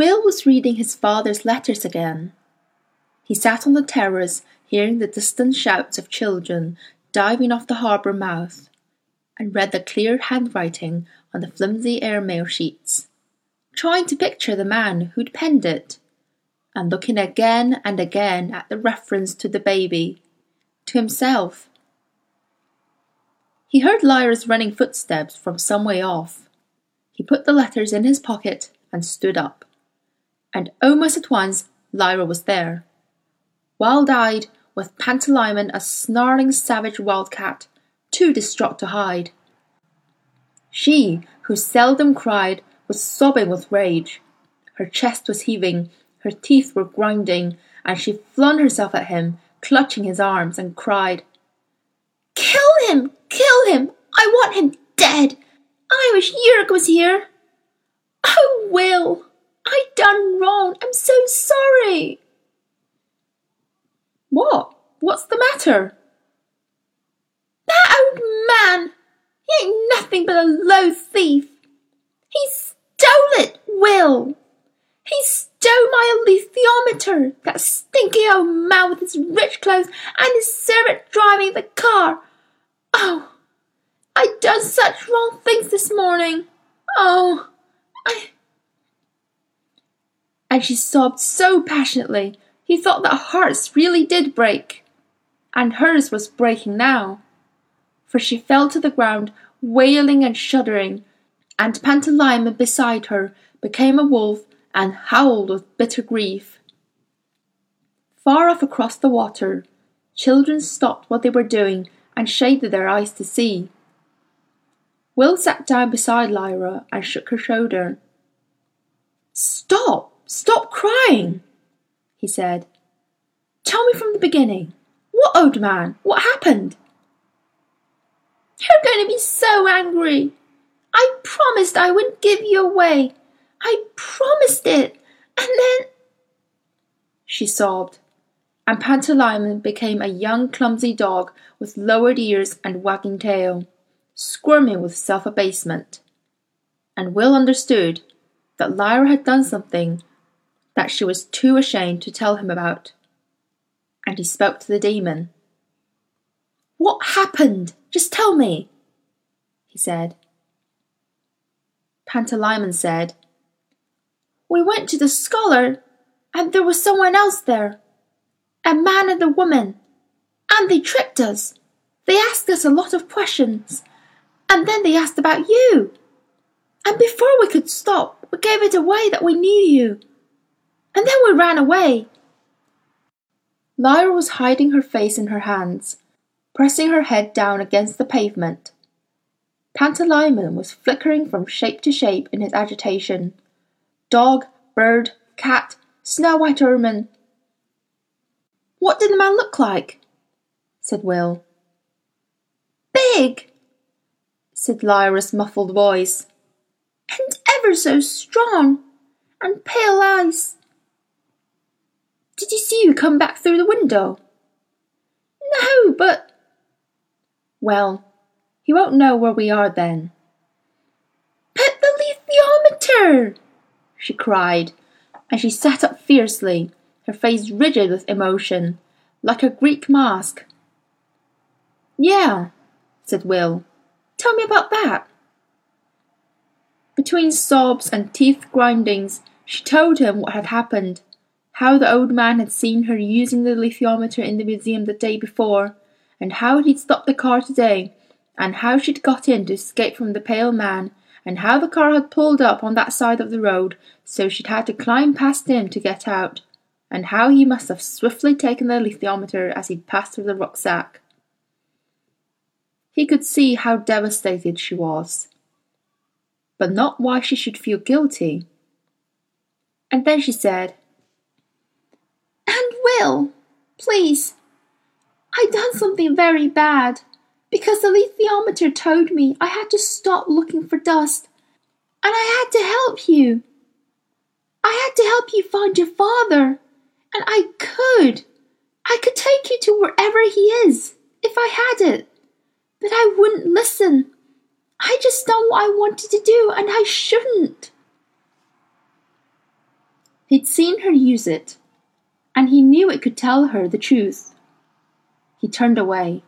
Will was reading his father's letters again. He sat on the terrace, hearing the distant shouts of children diving off the harbour mouth, and read the clear handwriting on the flimsy airmail sheets, trying to picture the man who'd penned it, and looking again and again at the reference to the baby, to himself. He heard Lyra's running footsteps from some way off. He put the letters in his pocket and stood up. And almost at once Lyra was there. Wild eyed, with Pantalaimon a snarling savage wildcat, too distraught to hide. She, who seldom cried, was sobbing with rage. Her chest was heaving, her teeth were grinding, and she flung herself at him, clutching his arms, and cried, Kill him! Kill him! I want him dead! I wish Iorek was here! Oh, Will! I done wrong! I'm so sorry! What? What's the matter? That old man! He ain't nothing but a low thief! He stole it, Will! He stole my alethiometer! That stinky old man with his rich clothes and his servant driving the car! Oh, I done such wrong things this morning! Oh, I. And she sobbed so passionately he thought that hearts really did break. And hers was breaking now. For she fell to the ground, wailing and shuddering, and Pantalaimon beside her became a wolf and howled with bitter grief. Far off across the water, children stopped what they were doing and shaded their eyes to see. Will sat down beside Lyra and shook her shoulder. Stop! Stop crying! he said. Tell me from the beginning. What, old man? What happened? You're going to be so angry. I promised I wouldn't give you away. I promised it. And then. She sobbed, and Pantalaimon became a young clumsy dog with lowered ears and wagging tail, squirming with self abasement. And Will understood that Lyra had done something that she was too ashamed to tell him about. And he spoke to the daemon. What happened? Just tell me, he said. Pantalaimon said, We went to the scholar, and there was someone else there. A man and a woman. And they tricked us. They asked us a lot of questions. And then they asked about you. And before we could stop, we gave it away that we knew you and then we ran away. Lyra was hiding her face in her hands, pressing her head down against the pavement. Pantalaimon was flickering from shape to shape in his agitation. Dog, bird, cat, snow white ermine. What did the man look like? said Will. Big, said Lyra's muffled voice, and ever so strong, and pale eyes. Did you see you come back through the window? No, but. Well, he won't know where we are then. But the alethiometer! she cried, and she sat up fiercely, her face rigid with emotion, like a Greek mask. Yeah, said Will. Tell me about that. Between sobs and teeth grindings, she told him what had happened how the old man had seen her using the alethiometer in the museum the day before, and how he'd stopped the car today, and how she'd got in to escape from the pale man, and how the car had pulled up on that side of the road, so she'd had to climb past him to get out, and how he must have swiftly taken the alethiometer as he'd passed through the rucksack. He could see how devastated she was, but not why she should feel guilty. And then she said, Will, please. I done something very bad, because the alethiometer told me I had to stop looking for dust, and I had to help you. I had to help you find your father, and I could. I could take you to wherever he is, if I had it. But I wouldn't listen. I just done what I wanted to do, and I shouldn't. He'd seen her use it, and he knew it could tell her the truth. He turned away.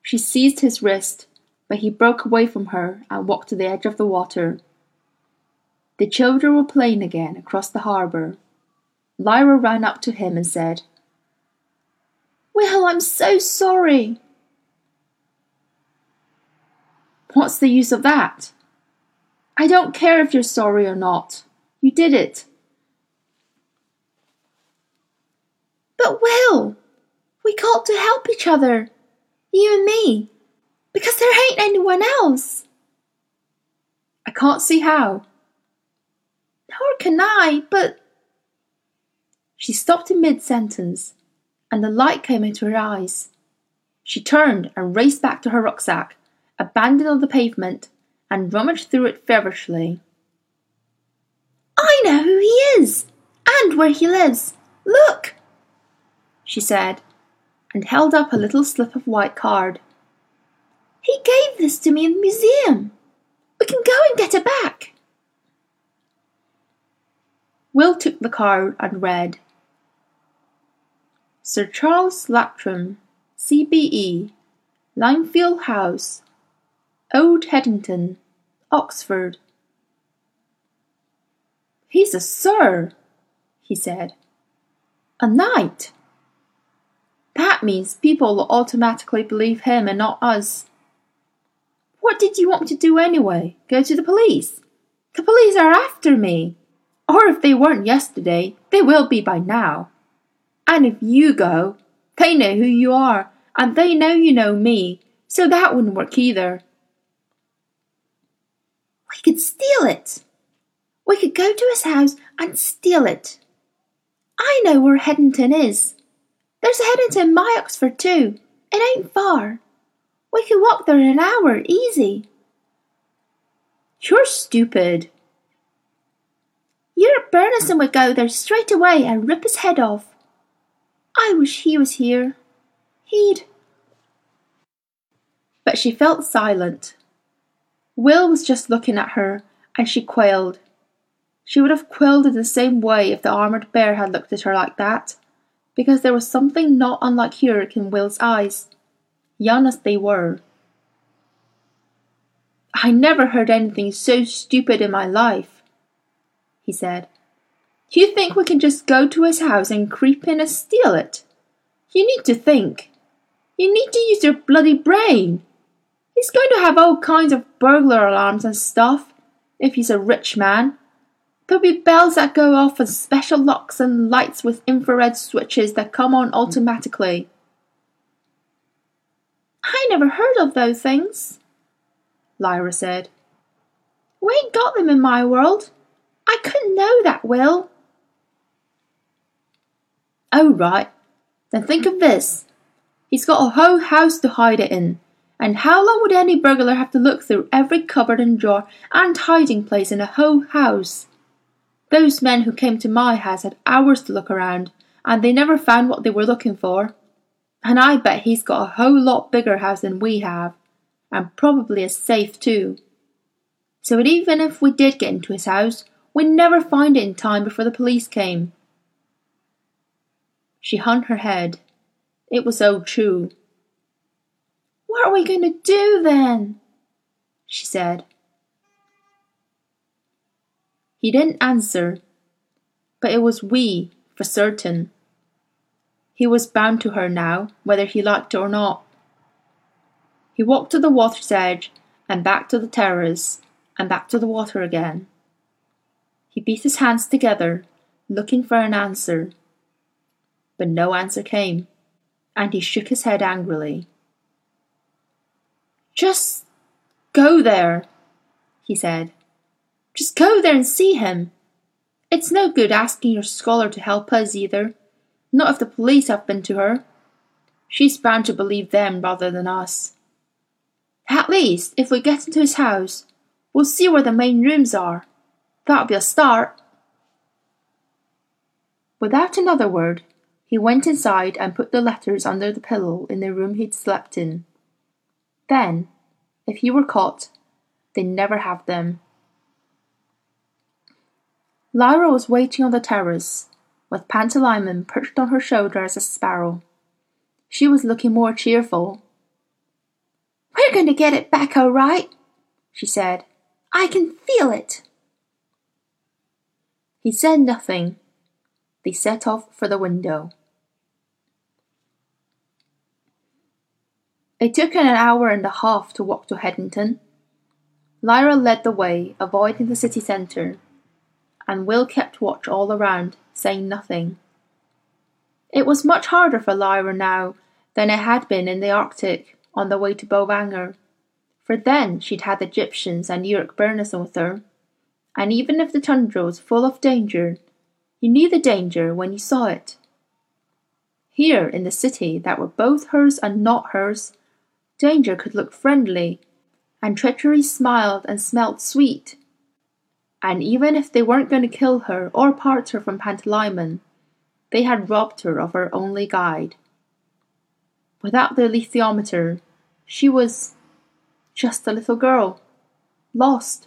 She seized his wrist, but he broke away from her and walked to the edge of the water. The children were playing again across the harbour. Lyra ran up to him and said, Will, I'm so sorry. What's the use of that? I don't care if you're sorry or not. You did it. But Will, we called to help each other, you and me, because there ain't anyone else. I can't see how. Nor can I, but. She stopped in mid sentence, and the light came into her eyes. She turned and raced back to her rucksack, abandoned on the pavement, and rummaged through it feverishly. I know who he is, and where he lives. Look, she said, and held up a little slip of white card. He gave this to me in the museum. We can go and get it back. Will took the card and read Sir Charles Latrom, CBE, Limefield House, Old Headington, Oxford. He's a sir, he said. A knight. That means people will automatically believe him and not us. What did you want me to do anyway? Go to the police? The police are after me. Or if they weren't yesterday, they will be by now. And if you go, they know who you are, and they know you know me, so that wouldn't work either. We could steal it. We could go to his house and steal it. I know where Headington is. There's a Headington in my Oxford too. It ain't far. We could walk there in an hour, easy. You're stupid. Iorek Byrnison would go there straight away and rip his head off. I wish he was here. He'd. But she felt silent. Will was just looking at her, and she quailed. She would have quailed in the same way if the armoured bear had looked at her like that, because there was something not unlike heroic in Will's eyes, young as they were. I never heard anything so stupid in my life, he said. You think we can just go to his house and creep in and steal it? You need to think. You need to use your bloody brain. He's going to have all kinds of burglar alarms and stuff, if he's a rich man. There'll be bells that go off and special locks and lights with infrared switches that come on automatically. I never heard of those things, Lyra said. We ain't got them in my world. I couldn't know that, Will. Oh, right. Then think of this. He's got a whole house to hide it in. And how long would any burglar have to look through every cupboard and drawer and hiding place in a whole house? Those men who came to my house had hours to look around, and they never found what they were looking for. And I bet he's got a whole lot bigger house than we have, and probably a safe too. So that even if we did get into his house, we'd never find it in time before the police came. She hung her head. It was so true. What are we going to do then? she said. He didn't answer, but it was we for certain. He was bound to her now, whether he liked it or not. He walked to the water's edge and back to the terrace and back to the water again. He beat his hands together, looking for an answer but no answer came, and he shook his head angrily. Just go there, he said. Just go there and see him. It's no good asking your scholar to help us either, not if the police have been to her. She's bound to believe them rather than us. At least, if we get into his house, we'll see where the main rooms are. That'll be a start. Without another word, he went inside and put the letters under the pillow in the room he'd slept in. Then, if he were caught, they'd never have them. Lyra was waiting on the terrace, with Pantalaimon perched on her shoulder as a sparrow. She was looking more cheerful. We're going to get it back all right, she said. I can feel it. He said nothing. They set off for the window. It took an hour and a half to walk to Headington. Lyra led the way, avoiding the city centre, and Will kept watch all around, saying nothing. It was much harder for Lyra now than it had been in the Arctic on the way to Bolvangar, for then she'd had the Egyptians and Byrnison with her, and even if the tundra was full of danger, you knew the danger when you saw it. Here in the city that were both hers and not hers, danger could look friendly, and treachery smiled and smelt sweet. And even if they weren't going to kill her or part her from Pantalaimon, they had robbed her of her only guide. Without the alethiometer, she was just a little girl, lost.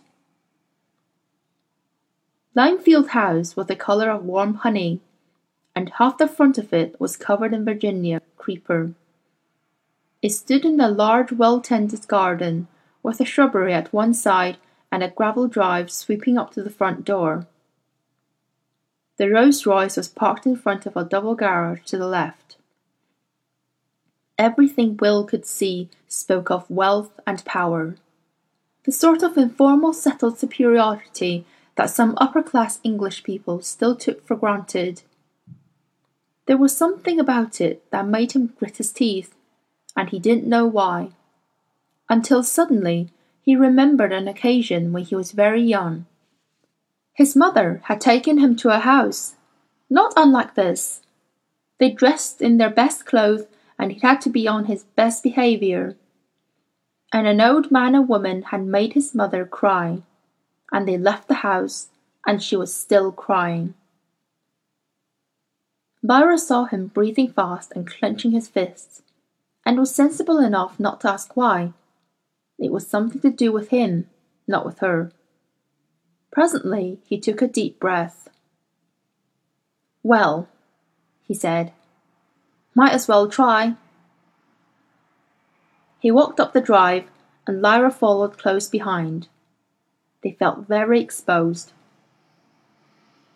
Limefield House was the colour of warm honey, and half the front of it was covered in Virginia creeper. It stood in a large, well-tended garden, with a shrubbery at one side and a gravel drive sweeping up to the front door. The Rolls Royce was parked in front of a double garage to the left. Everything Will could see spoke of wealth and power. The sort of informal settled superiority that some upper class English people still took for granted. There was something about it that made him grit his teeth, and he didn't know why. Until suddenly he remembered an occasion when he was very young. His mother had taken him to a house, not unlike this. They dressed in their best clothes and he had to be on his best behaviour. And an old man and woman had made his mother cry, and they left the house, and she was still crying. Lyra saw him breathing fast and clenching his fists, and was sensible enough not to ask why. It was something to do with him, not with her. Presently he took a deep breath. Well, he said, might as well try. He walked up the drive, and Lyra followed close behind. They felt very exposed.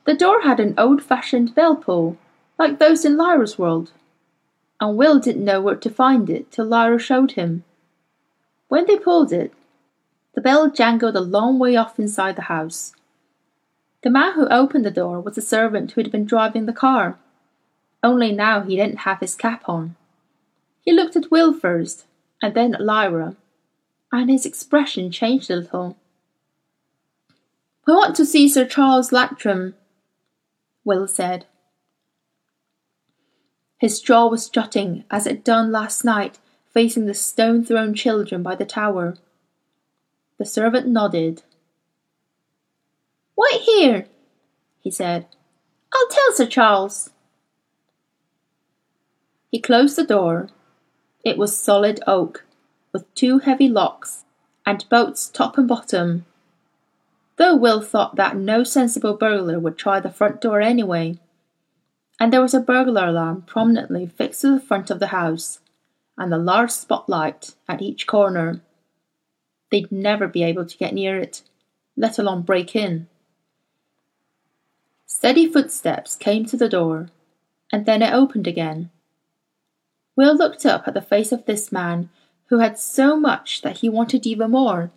The door had an old-fashioned bell pull, like those in Lyra's world, and Will didn't know where to find it till Lyra showed him. When they pulled it, the bell jangled a long way off inside the house. The man who opened the door was the servant who had been driving the car only now he didn't have his cap on. He looked at Will first, and then at Lyra, and his expression changed a little. "We want to see Sir Charles Latrom," Will said. His jaw was jutting as it had done last night facing the stone-thrown children by the tower. The servant nodded. Wait here, he said. I'll tell Sir Charles. He closed the door. It was solid oak, with two heavy locks, and bolts top and bottom. Though Will thought that no sensible burglar would try the front door anyway. And there was a burglar alarm prominently fixed to the front of the house, and the large spotlight at each corner. They'd never be able to get near it, let alone break in. Steady footsteps came to the door, and then it opened again. Will looked up at the face of this man who had so much that he wanted even more,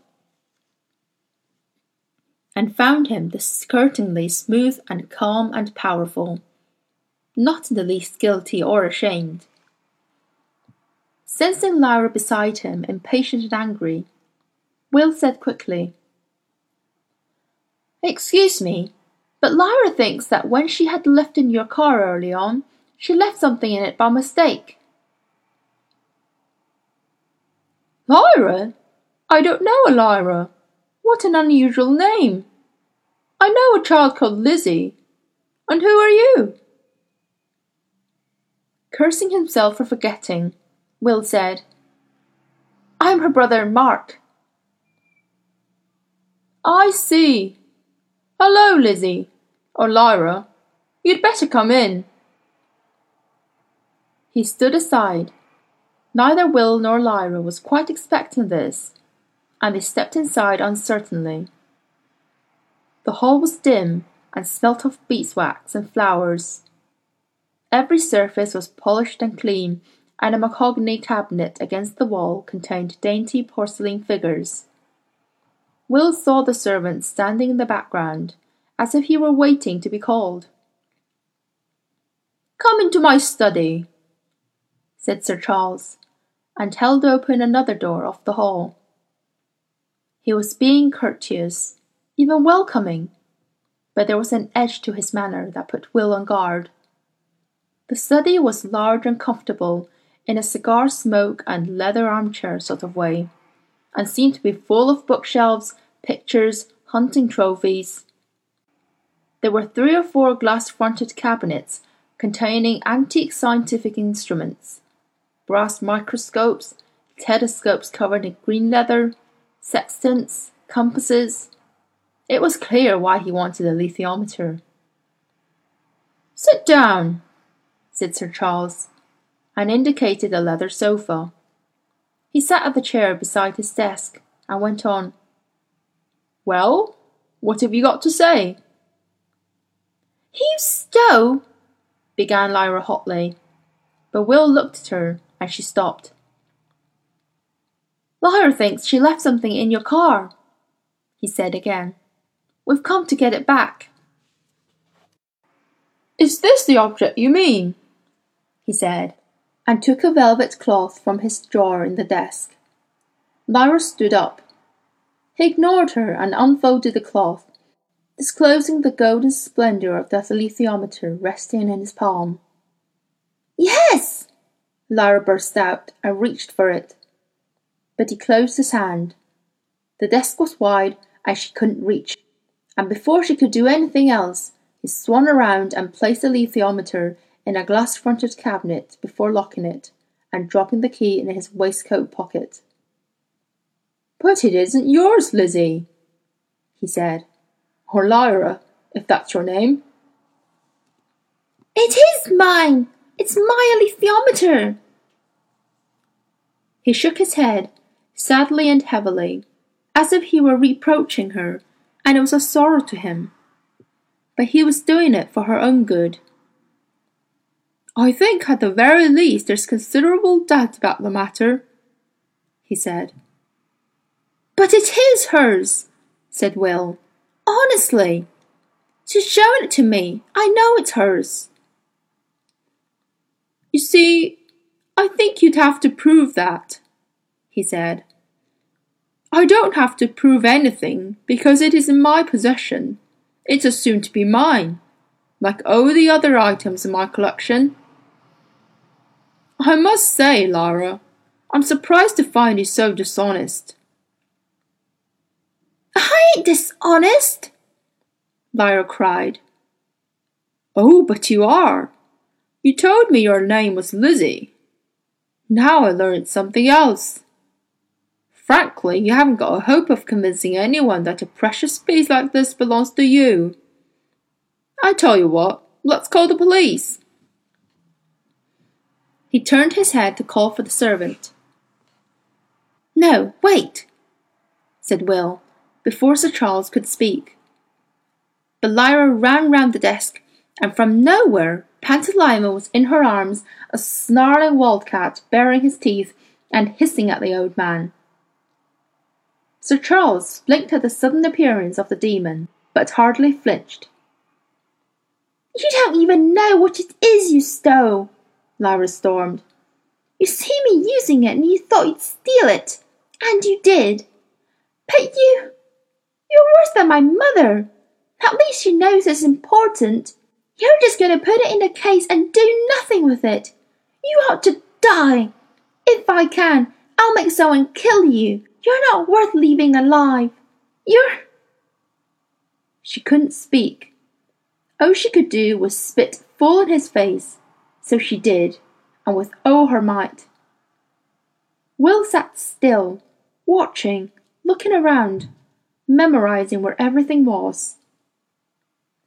and found him disconcertingly smooth and calm and powerful, not in the least guilty or ashamed. Sensing Lyra beside him, impatient and angry, Will said quickly, Excuse me, but Lyra thinks that when she had left in your car early on, she left something in it by mistake. Lyra? I don't know a Lyra. What an unusual name. I know a child called Lizzie. And who are you? Cursing himself for forgetting, Will said, I'm her brother Mark. I see. Hello, Lizzie. Oh, Lyra, you'd better come in. He stood aside. Neither Will nor Lyra was quite expecting this, and they stepped inside uncertainly. The hall was dim and smelt of beeswax and flowers. Every surface was polished and clean, and a mahogany cabinet against the wall contained dainty porcelain figures. Will saw the servant standing in the background, as if he were waiting to be called. Come into my study, said Sir Charles, and held open another door off the hall. He was being courteous, even welcoming, but there was an edge to his manner that put Will on guard. The study was large and comfortable in a cigar smoke and leather armchair sort of way, and seemed to be full of bookshelves, pictures, hunting trophies. There were three or four glass fronted cabinets containing antique scientific instruments, brass microscopes, telescopes covered in green leather, sextants, compasses. It was clear why he wanted a lithiometer. Sit down, said Sir Charles, and indicated a leather sofa. He sat at the chair beside his desk and went on. Well, what have you got to say? Hugh Stowe, began Lyra hotly, but Will looked at her and she stopped. Lyra thinks she left something in your car, he said again. We've come to get it back. Is this the object you mean? he said, and took a velvet cloth from his drawer in the desk. Lyra stood up. He ignored her and unfolded the cloth, disclosing the golden splendour of the alethiometer resting in his palm. Yes! Lyra burst out and reached for it. But he closed his hand. The desk was wide and she couldn't reach, and before she could do anything else, he swung around and placed the alethiometer in a glass fronted cabinet before locking it and dropping the key in his waistcoat pocket. But it isn't yours, Lizzie, he said. Or Lyra, if that's your name. It is mine! It's my alethiometer! He shook his head, sadly and heavily, as if he were reproaching her, and it was a sorrow to him. But he was doing it for her own good I think at the very least there's considerable doubt about the matter, he said. But it is hers, said Will. Honestly. She's shown it to me. I know it's hers. You see, I think you'd have to prove that, he said. I don't have to prove anything because it is in my possession. It's assumed to be mine, like all the other items in my collection. I must say, Lyra, I'm surprised to find you so dishonest. I ain't dishonest, Lyra cried. Oh, but you are. You told me your name was Lizzie. Now I learned something else. Frankly, you haven't got a hope of convincing anyone that a precious piece like this belongs to you. I tell you what, let's call the police. He turned his head to call for the servant. No, wait, said Will, before Sir Charles could speak. But Lyra ran round the desk, and from nowhere Pantalaimon was in her arms, a snarling wildcat, baring his teeth and hissing at the old man. Sir Charles blinked at the sudden appearance of the daemon, but hardly flinched. You don't even know what it is you stole, Lyra stormed. You see me using it and you thought you'd steal it. And you did. But you. You're worse than my mother. At least she knows it's important. You're just going to put it in a case and do nothing with it. You ought to die. If I can, I'll make someone kill you. You're not worth leaving alive. You're. She couldn't speak. All she could do was spit full in his face. So she did, and with all her might. Will sat still, watching, looking around, memorizing where everything was.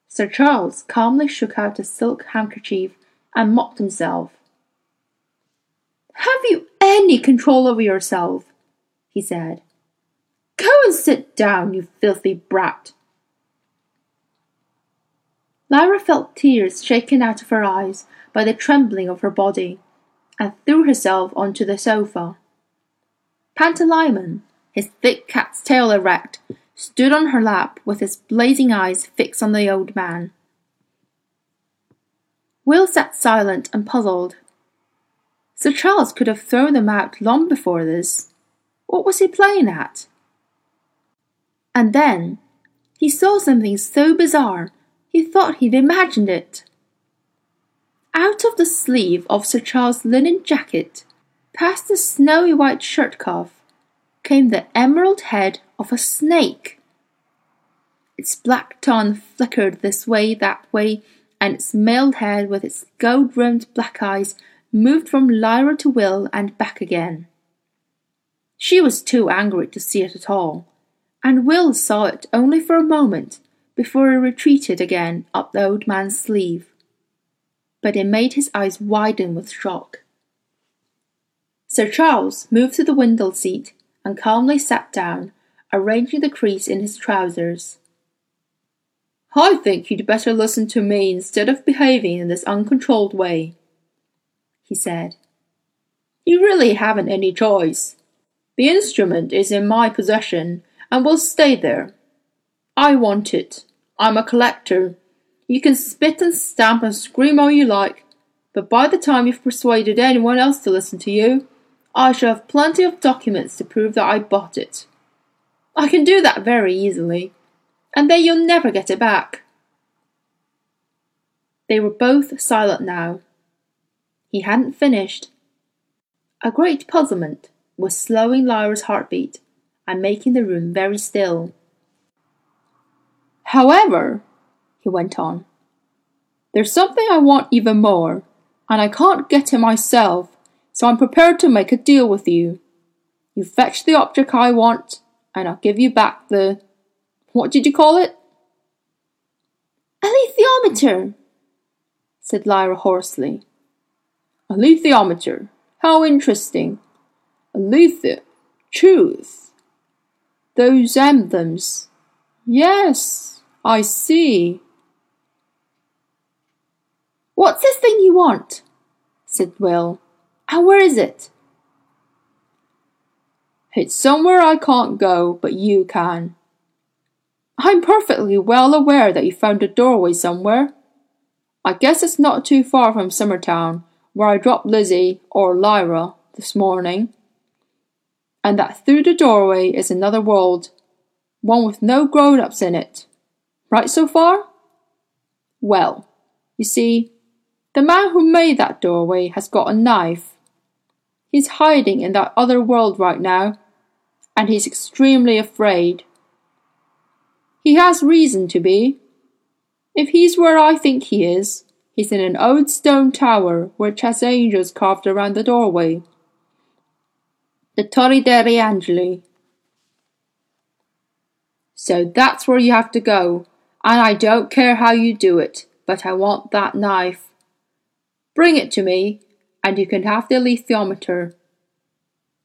Sir Charles calmly shook out a silk handkerchief and mopped himself. Have you any control over yourself? he said. Go and sit down, you filthy brat. Lyra felt tears shaken out of her eyes by the trembling of her body, and threw herself onto the sofa. Pantalaimon, his thick cat's tail erect, stood on her lap with his blazing eyes fixed on the old man. Will sat silent and puzzled. Sir Charles could have thrown them out long before this. What was he playing at? And then he saw something so bizarre he thought he'd imagined it. Out of the sleeve of Sir Charles' linen jacket, past the snowy white shirt cuff, came the emerald head of a snake. Its black tongue flickered this way, that way, and its mailed head with its gold rimmed black eyes moved from Lyra to Will and back again. She was too angry to see it at all, and Will saw it only for a moment before it retreated again up the old man's sleeve. But it made his eyes widen with shock. Sir Charles moved to the window seat and calmly sat down, arranging the crease in his trousers. I think you'd better listen to me instead of behaving in this uncontrolled way, he said. You really haven't any choice. The instrument is in my possession and will stay there. I want it. I'm a collector. You can spit and stamp and scream all you like, but by the time you've persuaded anyone else to listen to you, I shall have plenty of documents to prove that I bought it. I can do that very easily, and then you'll never get it back. They were both silent now. He hadn't finished. A great puzzlement was slowing Lyra's heartbeat and making the room very still. However, he went on, there's something I want even more, and I can't get it myself so I'm prepared to make a deal with you. You fetch the object I want, and I'll give you back the. What did you call it? A lithiometer, said Lyra hoarsely. A lithiometer. How interesting. Aletheia. Truth. Those emblems. Yes, I see. What's this thing you want? said Will. And where is it? It's somewhere I can't go, but you can. I'm perfectly well aware that you found a doorway somewhere. I guess it's not too far from Summertown, where I dropped Lizzie, or Lyra, this morning. And that through the doorway is another world, one with no grown ups in it. Right so far? Well, you see, the man who made that doorway has got a knife He's hiding in that other world right now, and he's extremely afraid. He has reason to be. If he's where I think he is, he's in an old stone tower which has angels carved around the doorway. The Torre degli Angeli. So that's where you have to go, and I don't care how you do it, but I want that knife. Bring it to me, and you can have the alethiometer.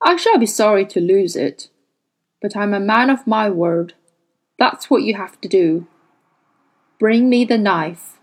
I shall be sorry to lose it, but I'm a man of my word. That's what you have to do. Bring me the knife.